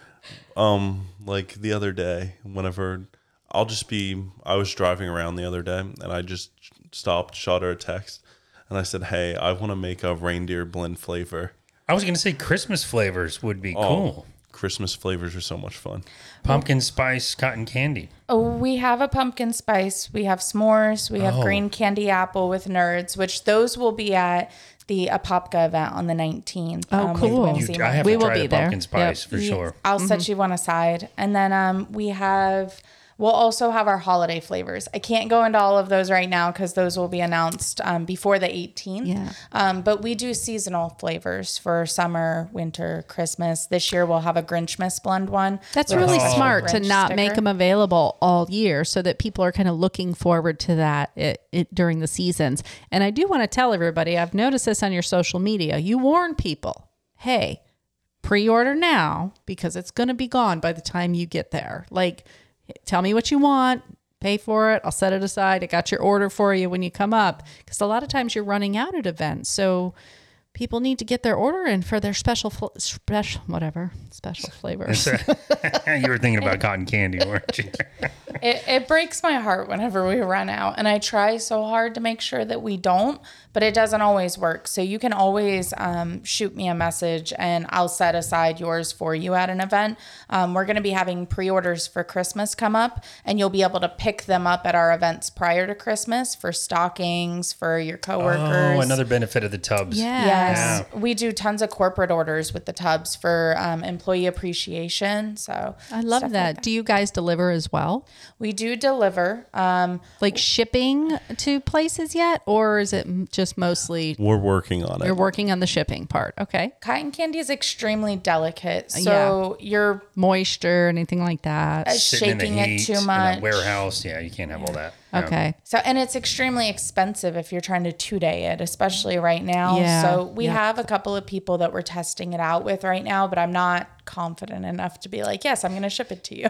um like the other day whenever I'll just be I was driving around the other day and I just stopped, shot her a text, and I said, Hey, I want to make a reindeer blend flavor. I was going to say Christmas flavors would be Oh, cool. Christmas flavors are so much fun. Pumpkin spice cotton candy. Oh, we have a pumpkin spice. We have s'mores. We have Oh. green candy apple with nerds, which those will be at the Apopka event on the 19th. Oh, with cool. You, I have We to will try be the there. pumpkin spice Yep. for Yes, sure. I'll set you one aside. And then um, we have, we'll also have our holiday flavors. I can't go into all of those right now because those will be announced um, before the 18th. Yeah. Um, but we do seasonal flavors for summer, winter, Christmas. This year we'll have a Grinchmas blend one. That's really special smart to not make them available all year so that people are kind of looking forward to that it, it, during the seasons. And I do want to tell everybody, I've noticed this on your social media. You warn people, hey, pre order now because it's going to be gone by the time you get there. Like, tell me what you want. Pay for it. I'll set it aside. I got your order for you when you come up. Because a lot of times you're running out at events. So people need to get their order in for their special, fl- special, whatever, special flavors. you were thinking about cotton candy, weren't you? It, it breaks my heart whenever we run out, and I try so hard to make sure that we don't, but it doesn't always work. So you can always um, shoot me a message, and I'll set aside yours for you at an event. Um, we're going to be having pre-orders for Christmas come up, and you'll be able to pick them up at our events prior to Christmas for stockings for your coworkers. Oh, another benefit of the tubs. Yeah. Yes, we do tons of corporate orders with the tubs for um, employee appreciation. So I love that. like Do you guys deliver as well? We do deliver. Um, Like shipping to places yet? Or is it just mostly We're working on it. you're working on the shipping part? Okay. cotton candy is extremely delicate, so you're Moisture, anything like that. Sitting in the shaking it heat too in much. warehouse. Yeah, you can't have all that. Yeah. Okay. So, and it's extremely expensive if you're trying to two day it, especially right now. Yeah, So, we yeah. have a couple of people that we're testing it out with right now, but I'm not confident enough to be like, yes, I'm going to ship it to you.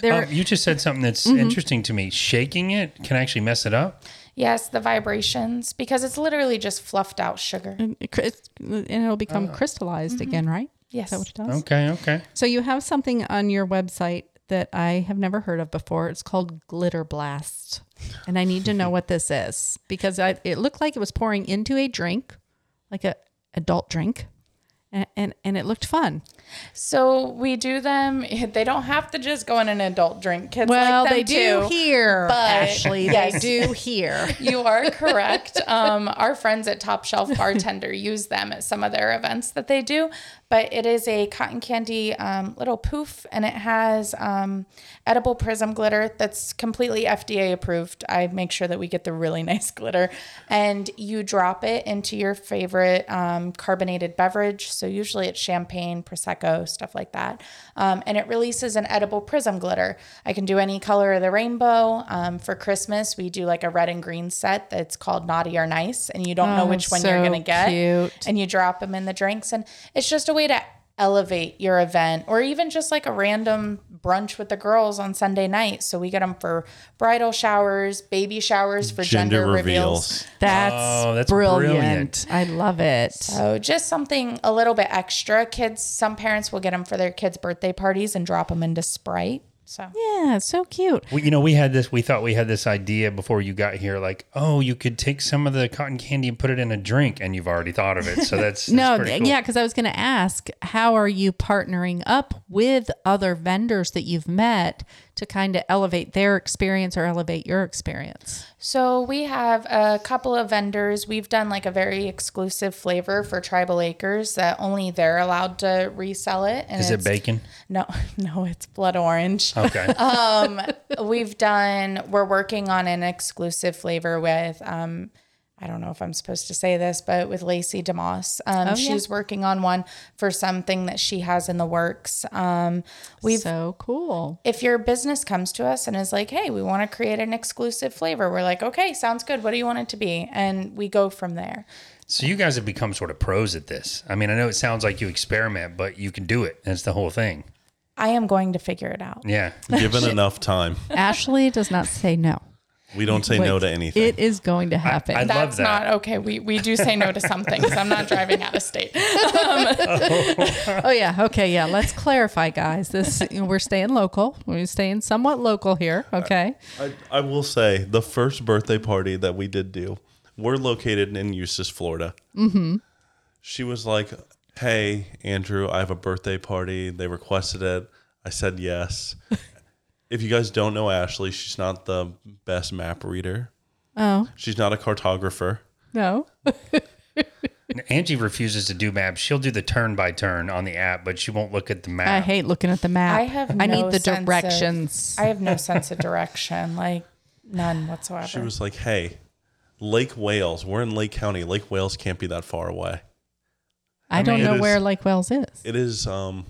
There, Oh, you just said something that's Mm-hmm. interesting to me. Shaking it can actually mess it up. Yes, the vibrations, because it's literally just fluffed out sugar. it and it'll become crystallized again, right? Yes. Is that what it does? Okay, okay. So you have something on your website that I have never heard of before. It's called Glitter Blast. And I need to know what this is because I, it looked like it was pouring into a drink, like a adult drink. And, and, and it looked fun. So we do them. They don't have to just go in an adult drink. Kids Well, like them they do too. here, but- Ashley. Yes. They do here. You are correct. Um, our friends at Top Shelf Bartender use them at some of their events that they do. But it is a cotton candy um, little poof, and it has um, edible prism glitter that's completely FDA approved. I make sure that we get the really nice glitter, and you drop it into your favorite um, carbonated beverage. So usually it's champagne, prosecco, stuff like that, um, and it releases an edible prism glitter. I can do any color of the rainbow. Um, for Christmas, we do like a red and green set that's called Naughty or Nice, and you don't know Oh, which one you're gonna get, cute. and you drop them in the drinks, and it's just a way to elevate your event or even just like a random brunch with the girls on Sunday night so we get them for bridal showers baby showers for gender, Gender reveals reveals. That's, Oh, that's brilliant. brilliant. I love it. so just something a little bit extra kids some parents will get them for their kids birthday parties and drop them into sprite so Yeah, so cute. We, you know, we had this. We thought we had this idea before you got here. Like, oh, you could take some of the cotton candy and put it in a drink, and you've already thought of it. So that's, that's No, pretty cool. yeah, because I was going to ask, how are you partnering up with other vendors that you've met to kind of elevate their experience or elevate your experience? So we have a couple of vendors. We've done like a very exclusive flavor for Tribal Acres that only they're allowed to resell it. And Is it bacon? No, no, it's blood orange. Okay. um, we've done. We're working on an exclusive flavor with. Um, I don't know if I'm supposed to say this, but with Lacey DeMoss. Um, yeah. she's working on one for something that she has in the works. Um, we've so cool. if your business comes to us and is like, hey, we want to create an exclusive flavor, we're like, okay, sounds good. What do you want it to be? And we go from there. so you guys have become sort of pros at this. I mean, I know it sounds like you experiment, but you can do it. That's the whole thing. I am going to figure it out. Yeah. Given enough time, Ashley does not say no. We don't say no to anything. It is going to happen. I love That's that. not okay. We, we do say no to some things. I'm not driving out of state. oh yeah, okay, yeah. Let's clarify, guys. This you know, we're staying local. We're staying somewhat local here. Okay. I, I will say the first birthday party that we did do, we're located in Eustis, Florida. Mm-hmm. She was like, "Hey, Andrew, I have a birthday party. They requested it. I said yes." If you guys don't know Ashley, she's not the best map reader. Oh She's not a cartographer. no. Angie refuses to do maps. She'll do the turn by turn on the app, but she won't look at the map. I hate looking at the map. I have I no need the sense of- directions. I have no sense of direction, like none whatsoever. She was like, "Hey, Lake Wales. We're in Lake County. Lake Wales can't be that far away. I, don't mean, know it where is- Lake Wales is. It is um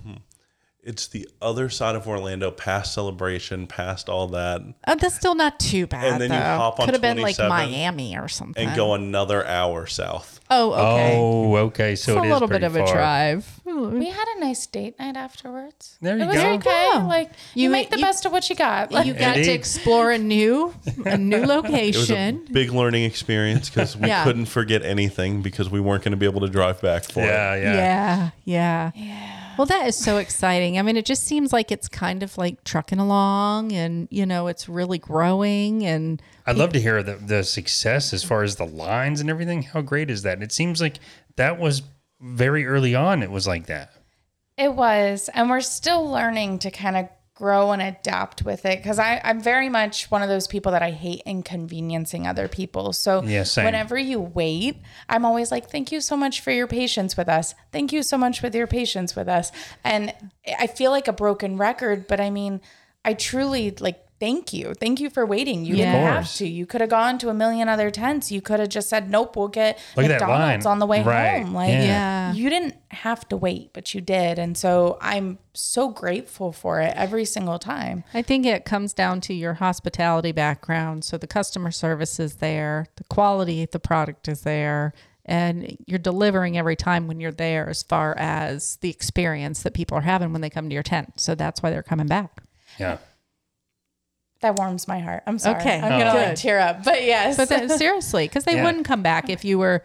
It's the other side of Orlando, past Celebration, past all that, Oh, that's still not too bad. And then you hop on Could have been like Miami or something. and go another hour south. Oh, okay. Oh, okay. So it's it a is little bit pretty of a drive. We had a nice date night afterwards. There you it was go. okay. Yeah. Like you, You- make the you- best of what you got. Like, You got to explore a new, a new location. It was a location. big learning experience because we Yeah. couldn't forget anything because we weren't going to be able to drive back for it. Yeah, yeah. yeah, yeah. Well, that is so exciting. I mean, it just seems like it's kind of like trucking along, and you know, it's really growing. And I'd love to hear the, the success as far as the lines and everything. How great is that? And it seems like that was very early on. It was like that. It was, and we're still learning to kind of grow and adapt with it because I'm very much one of those people that I hate inconveniencing other people. So Yeah, whenever you wait, I'm always like, "Thank you so much for your patience with us. Thank you so much with your patience with us." And I feel like a broken record, but I mean, I truly like. Thank you. Thank you for waiting. You didn't have to. You could have gone to a million other tents. You could have just said, nope, we'll get Look McDonald's on the way Right. home. Like, Yeah. Yeah. you didn't have to wait, but you did. And so I'm so grateful for it every single time. I think it comes down to your hospitality background. So the customer service is there, the quality of the product is there, and you're delivering every time when you're there as far as the experience that people are having when they come to your tent. So that's why they're coming back. Yeah. That warms my heart. I'm sorry. Okay. I'm going to Oh. like tear up. But yes. But then, seriously, because they Yeah. wouldn't come back if you were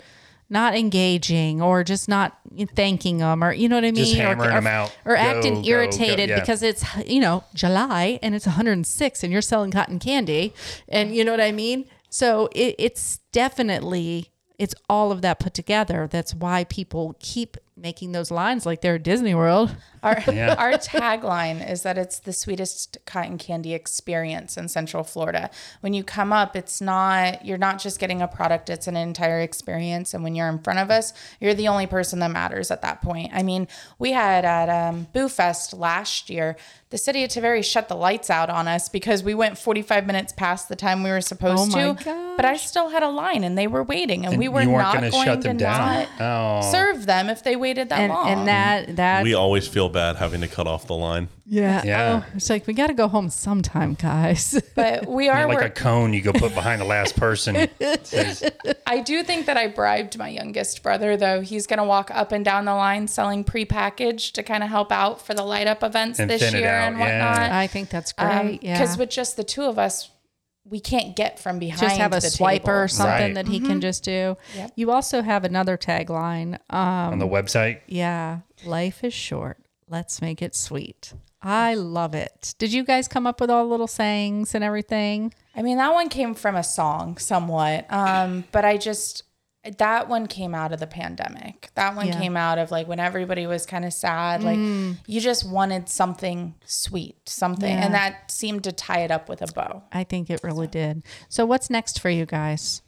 not engaging or just not thanking them or you know what I mean Just or, hammering or, 'em out. or Go, acting go, go, irritated yeah. because it's you know July and it's 106 and you're selling cotton candy and you know what I mean so it, it's definitely it's all of that put together that's why people keep making those lines like they're at Disney World Our, Yeah. our tagline is that it's the sweetest cotton candy experience in Central Florida. When you come up, it's not, you're not just getting a product, it's an entire experience. And when you're in front of us, you're the only person that matters at that point. I mean, we had at um, Boo Fest last year, the city of Tavares shut the lights out on us because we went 45 minutes past the time we were supposed Oh my to. But I still had a line and they were waiting, and, we were weren't gonna going shut to them down. not Oh. serve them if they waited that and long. and that that We always feel bad having to cut off the line. yeah Yeah. oh, it's like we got to go home sometime guys but we are like a cone you go put behind the last person. Says, I do think that I bribed my youngest brother, though. He's going to walk up and down the line selling prepackaged to kind of help out for the light up events And this year out, and yeah. whatnot. I think that's great yeah Because with just the two of us, we can't get from behind. just have a the swiper or something Right. that he can just do. Yep. You also have another tagline. Um, on the website. yeah, life is short. Let's make it sweet. I love it. Did you guys come up with all the little sayings and everything? I mean, that one came from a song somewhat, um, but I just that one came out of the pandemic. That one Yeah. came out of like when everybody was kind of sad. Like you just wanted something sweet, something, Yeah. and that seemed to tie it up with a bow. I think it really did. So, what's next for you guys?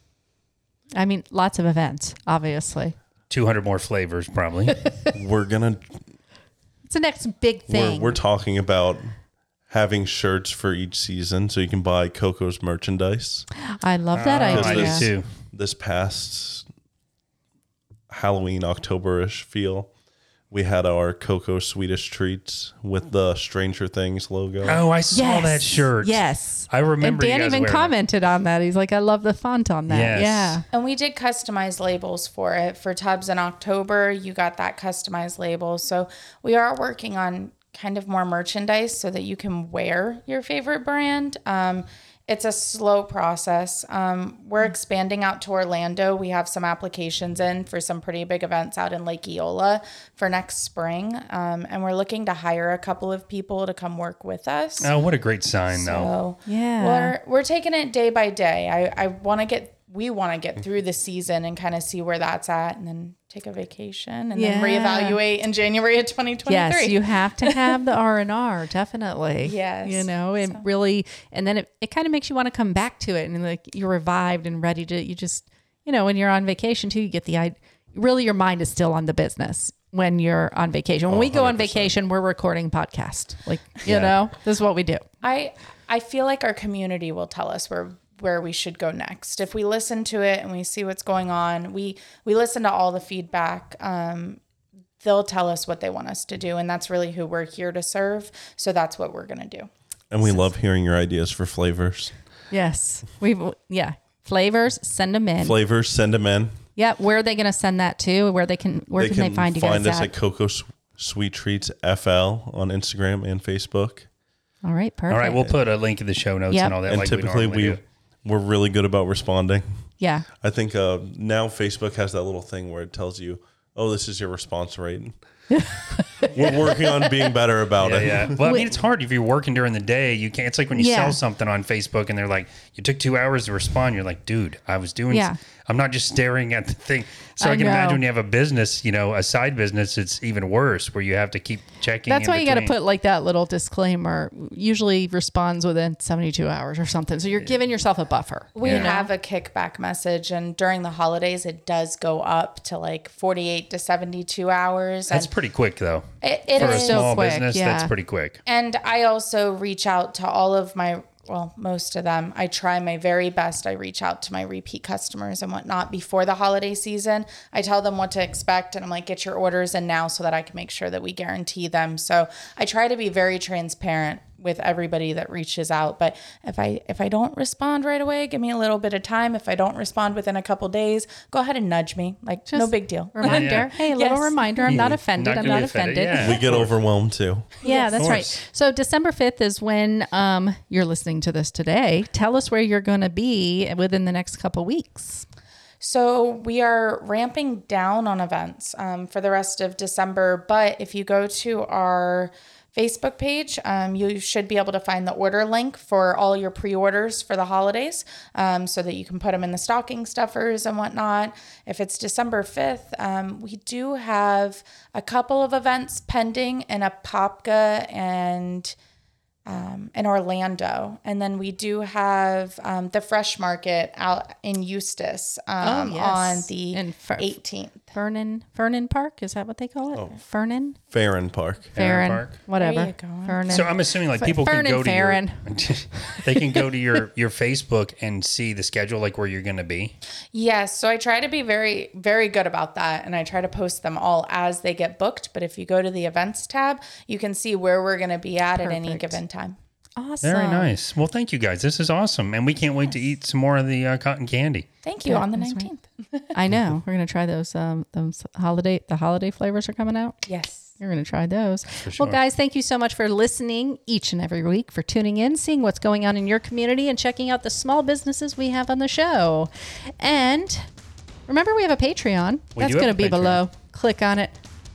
I mean, lots of events, obviously. 200 more flavors, probably. We're gonna It's the next big we're, thing. we're talking about having shirts for each season, so you can buy Coco's merchandise. I love that Oh, idea. I do too. This past Halloween Octoberish feel, we had our Coco Swedish treats with the Stranger Things logo. Oh, I saw Yes. that shirt. Yes. I remember And you Dan guys even wearing it. commented on that. He's like, I love the font on that. Yes. Yeah. And we did customize labels for it. For Tubs in October, you got that customized label. So we are working on kind of more merchandise so that you can wear your favorite brand. Um, it's a slow process. Um, we're expanding out to Orlando. We have some applications in for some pretty big events out in Lake Eola for next spring. Um, and we're looking to hire a couple of people to come work with us. Oh, what a great sign, though. Yeah. we're we're taking it day by day. I I want to get we want to get mm-hmm. through the season and kind of see where that's at, and then take a vacation and Yeah. then reevaluate in January of 2023. Yes, you have to have the R and R, definitely. Yes. you know, it really, and then it, it kind of makes you want to come back to it, and like you're revived and ready to. You just, you know, when you're on vacation too, you get the idea. Really, your mind is still on the business when you're on vacation. When we go on oh, vacation, we're recording podcast. Like, you Yeah. know, this is what we do. I I feel like our community will tell us where where we should go next if we listen to it and we see what's going on. We we listen to all the feedback. Um, they'll tell us what they want us to do, and that's really who we're here to serve. So that's what we're gonna do. And we love hearing your ideas for flavors. Yes. We've yeah. Flavors, send them in. Flavors, send them in. yeah. Where are they going to send that to? Where they can where they can, they find you guys Find us at? at Cocoa S- Sweet Treats FL on Instagram and Facebook. All right, perfect. All right, we'll put a link in the show notes Yep. and all that. and like typically we, we do. We're really good about responding. yeah. I think uh, now Facebook has that little thing where it tells you, "Oh, this is your response rate." We're working on being better about Yeah, it. yeah. Well, I mean, it's hard if you're working during the day. You can't. It's like when you Yeah. sell something on Facebook and they're like, "You took two hours to respond." You're like, "Dude, I was doing. Yeah. I'm not just staring at the thing." So I, I can know. imagine when you have a business, you know, a side business, it's even worse where you have to keep checking. That's in why you got to between. put like that little disclaimer. Usually responds within 72 hours or something. So you're giving yourself a buffer. We Yeah. have a kickback message, and during the holidays, it does go up to like 48 to 72 hours. That's and pretty quick though. it, it For a is- so small quick, business, yeah. that's pretty quick. And I also reach out to all of my, well, most of them. I try my very best. I reach out to my repeat customers and whatnot before the holiday season. I tell them what to expect and I'm like, get your orders in now so that I can make sure that we guarantee them. So I try to be very transparent with everybody that reaches out. But if I if I don't respond right away, give me a little bit of time. If I don't respond within a couple days, go ahead and nudge me. Like no big deal. Reminder. Yeah. Hey, a little reminder. I'm not Yeah. offended. I'm not be offended. Yeah. We get overwhelmed too. Yeah, that's right. So December 5th is when um, you're listening to this today. Tell us where you're going to be within the next couple weeks. So we are ramping down on events um, for the rest of December. But if you go to our Facebook page, um, you should be able to find the order link for all your pre orders for the holidays um, so that you can put them in the stocking stuffers and whatnot. If it's December 5th, um, we do have a couple of events pending in Apopka and um, in Orlando. And then we do have um, the Fresh Market out in Eustis um, Oh, yes. on the In Fer- 18th. Fernan Fernan Park is that what they call it? Fernan, Ferran Park. Ferran, Park. whatever. There you go. Fernan. So I'm assuming like people can go to Ferran. your, they can go to your your Facebook and see the schedule, like where you're going to be. Yes. So I try to be very, very good about that. And I try to post them all as they get booked. But if you go to the events tab, you can see where we're going to be at at any given time. awesome. Very nice. Well, thank you guys. This is awesome, and we can't wait to eat some more of the uh, cotton candy. Thank you on the that's right. 19th. I know. We're gonna try those. Um, those holiday. The holiday flavors are coming out. Yes. You're going to try those. sure. Well, guys, thank you so much for listening each and every week, for tuning in, seeing what's going on in your community, and checking out the small businesses we have on the show. And remember, we have a Patreon. We That's going to be Patreon. below. Click on it.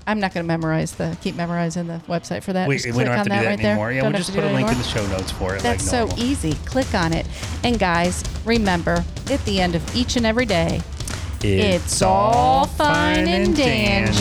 I'm not going to memorize the keep memorizing the website for that. We, Just we click don't have on to do that right there. anymore. Yeah, Don't we'll just put a link in the show notes for it. That's like so easy. Click on it. And guys, remember, at the end of each and every day, it's all fine and dandy.